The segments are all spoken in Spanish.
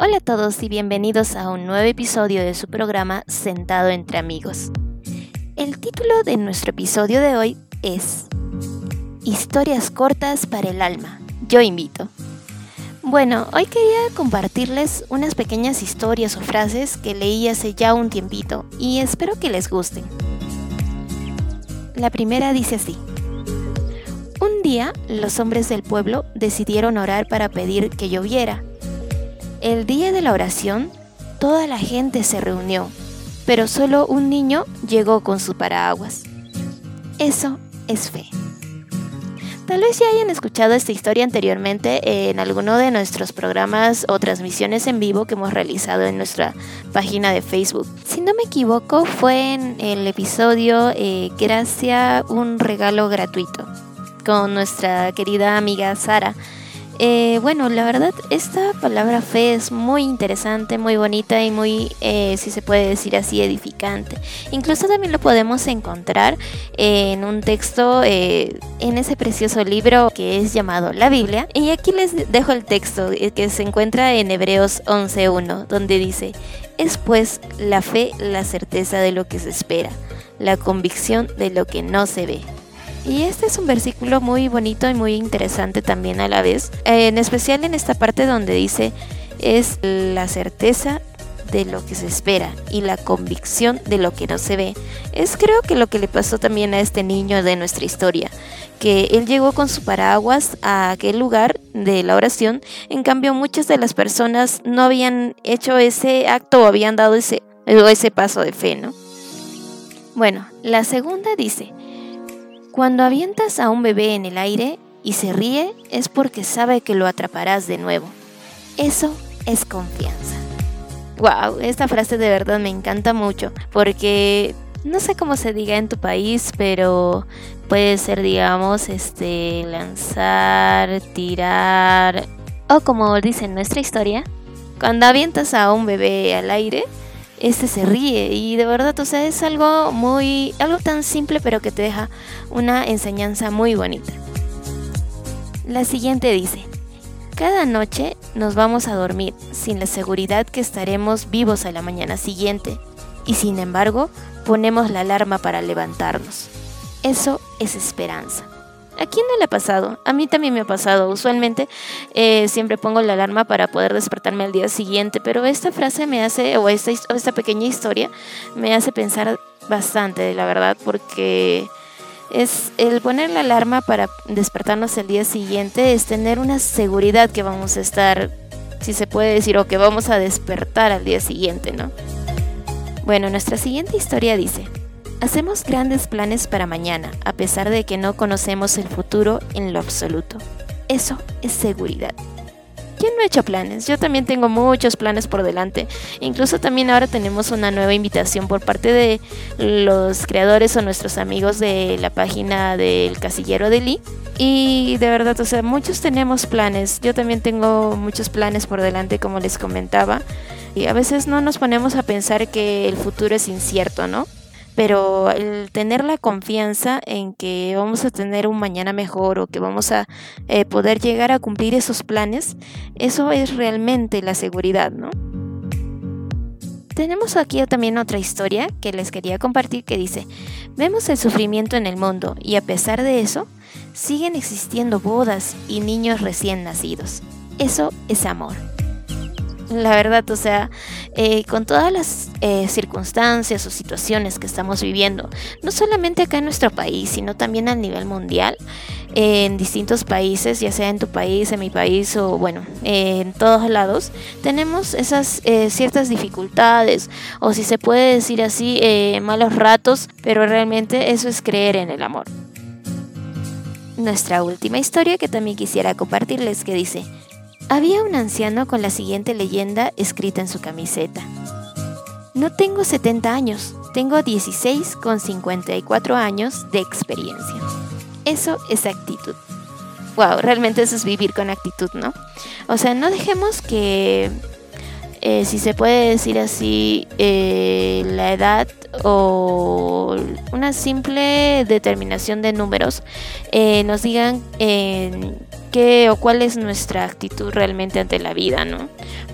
Hola a todos y bienvenidos a un nuevo episodio de su programa Sentado entre amigos. El título de nuestro episodio de hoy es Historias cortas para el alma. Yo invito. Bueno, hoy quería compartirles unas pequeñas historias o frases que leí hace ya un tiempito y espero que les gusten. La primera dice así. Un día los hombres del pueblo decidieron orar para pedir que lloviera el día de la oración, toda la gente se reunió, pero solo un niño llegó con su paraguas. Eso es fe. Tal vez ya hayan escuchado esta historia anteriormente en alguno de nuestros programas o transmisiones en vivo que hemos realizado en nuestra página de Facebook. Si no me equivoco, fue en el episodio eh, Gracia, un regalo gratuito con nuestra querida amiga Sara eh, bueno, la verdad, esta palabra fe es muy interesante, muy bonita y muy, eh, si se puede decir así, edificante. Incluso también lo podemos encontrar en un texto, eh, en ese precioso libro que es llamado la Biblia. Y aquí les dejo el texto que se encuentra en Hebreos 11.1, donde dice, es pues la fe la certeza de lo que se espera, la convicción de lo que no se ve. Y este es un versículo muy bonito y muy interesante también a la vez, en especial en esta parte donde dice es la certeza de lo que se espera y la convicción de lo que no se ve. Es creo que lo que le pasó también a este niño de nuestra historia, que él llegó con su paraguas a aquel lugar de la oración, en cambio muchas de las personas no habían hecho ese acto o habían dado ese, ese paso de fe, ¿no? Bueno, la segunda dice, cuando avientas a un bebé en el aire y se ríe es porque sabe que lo atraparás de nuevo. Eso es confianza. Wow, esta frase de verdad me encanta mucho porque no sé cómo se diga en tu país, pero puede ser, digamos, este lanzar, tirar o como dice en nuestra historia, cuando avientas a un bebé al aire este se ríe y de verdad, o sea, es algo muy, algo tan simple pero que te deja una enseñanza muy bonita. La siguiente dice, cada noche nos vamos a dormir sin la seguridad que estaremos vivos a la mañana siguiente y sin embargo ponemos la alarma para levantarnos. Eso es esperanza. ¿A quién no le ha pasado? A mí también me ha pasado. Usualmente eh, siempre pongo la alarma para poder despertarme al día siguiente, pero esta frase me hace, o esta, esta pequeña historia, me hace pensar bastante, la verdad, porque es el poner la alarma para despertarnos el día siguiente, es tener una seguridad que vamos a estar, si se puede decir, o que vamos a despertar al día siguiente, ¿no? Bueno, nuestra siguiente historia dice, Hacemos grandes planes para mañana, a pesar de que no conocemos el futuro en lo absoluto. Eso es seguridad. ¿Quién no ha hecho planes? Yo también tengo muchos planes por delante. Incluso también ahora tenemos una nueva invitación por parte de los creadores o nuestros amigos de la página del casillero de Lee. Y de verdad, o sea, muchos tenemos planes. Yo también tengo muchos planes por delante, como les comentaba. Y a veces no nos ponemos a pensar que el futuro es incierto, ¿no? Pero el tener la confianza en que vamos a tener un mañana mejor o que vamos a eh, poder llegar a cumplir esos planes, eso es realmente la seguridad, ¿no? Tenemos aquí también otra historia que les quería compartir que dice, vemos el sufrimiento en el mundo y a pesar de eso, siguen existiendo bodas y niños recién nacidos. Eso es amor la verdad, o sea, eh, con todas las eh, circunstancias o situaciones que estamos viviendo, no solamente acá en nuestro país, sino también a nivel mundial, en distintos países, ya sea en tu país, en mi país o bueno, en todos lados, tenemos esas eh, ciertas dificultades o si se puede decir así, malos ratos, pero realmente eso es creer en el amor. Nuestra última historia que también quisiera compartirles que dice, había un anciano con la siguiente leyenda escrita en su camiseta. No tengo 70 años, tengo 16 con 54 años de experiencia. Eso es actitud. Wow, realmente eso es vivir con actitud, ¿no? O sea, no dejemos que, eh, si se puede decir así, eh, la edad o una simple determinación de números eh, nos digan qué o cuál es nuestra actitud realmente ante la vida, ¿no?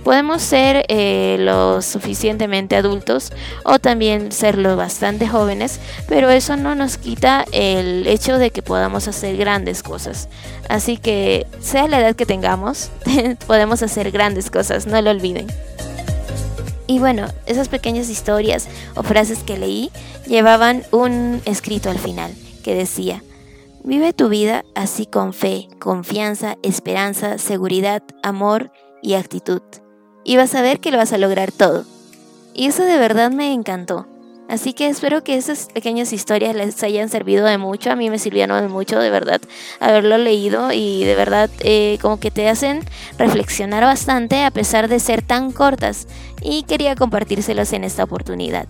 Podemos ser eh, lo suficientemente adultos o también ser lo bastante jóvenes, pero eso no nos quita el hecho de que podamos hacer grandes cosas. Así que sea la edad que tengamos, podemos hacer grandes cosas, no lo olviden. Y bueno, esas pequeñas historias o frases que leí llevaban un escrito al final que decía, vive tu vida así con fe, confianza, esperanza, seguridad, amor y actitud. Y vas a ver que lo vas a lograr todo. Y eso de verdad me encantó. Así que espero que esas pequeñas historias les hayan servido de mucho. A mí me sirvieron de mucho, de verdad, haberlo leído y de verdad eh, como que te hacen reflexionar bastante a pesar de ser tan cortas. Y quería compartírselos en esta oportunidad.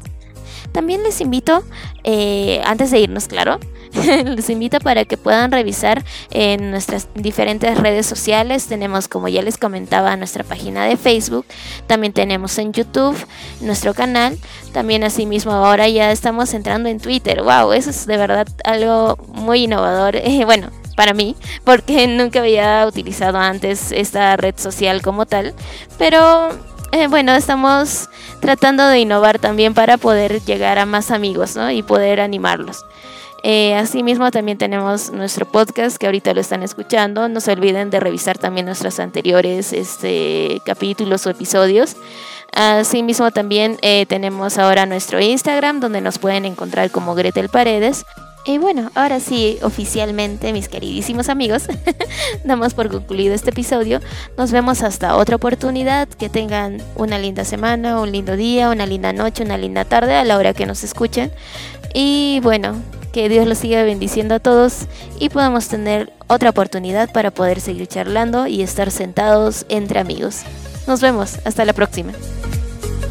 También les invito, eh, antes de irnos, claro, les invito para que puedan revisar en nuestras diferentes redes sociales. Tenemos, como ya les comentaba, nuestra página de Facebook. También tenemos en YouTube nuestro canal. También asimismo ahora ya estamos entrando en Twitter. ¡Wow! Eso es de verdad algo muy innovador. Eh, bueno, para mí, porque nunca había utilizado antes esta red social como tal. Pero eh, bueno, estamos tratando de innovar también para poder llegar a más amigos ¿no? y poder animarlos. Eh, asimismo, también tenemos nuestro podcast que ahorita lo están escuchando. No se olviden de revisar también nuestros anteriores este, capítulos o episodios. Asimismo, también eh, tenemos ahora nuestro Instagram donde nos pueden encontrar como Gretel Paredes. Y bueno, ahora sí, oficialmente, mis queridísimos amigos, damos por concluido este episodio. Nos vemos hasta otra oportunidad. Que tengan una linda semana, un lindo día, una linda noche, una linda tarde a la hora que nos escuchen. Y bueno, que Dios los siga bendiciendo a todos y podamos tener otra oportunidad para poder seguir charlando y estar sentados entre amigos. Nos vemos, hasta la próxima.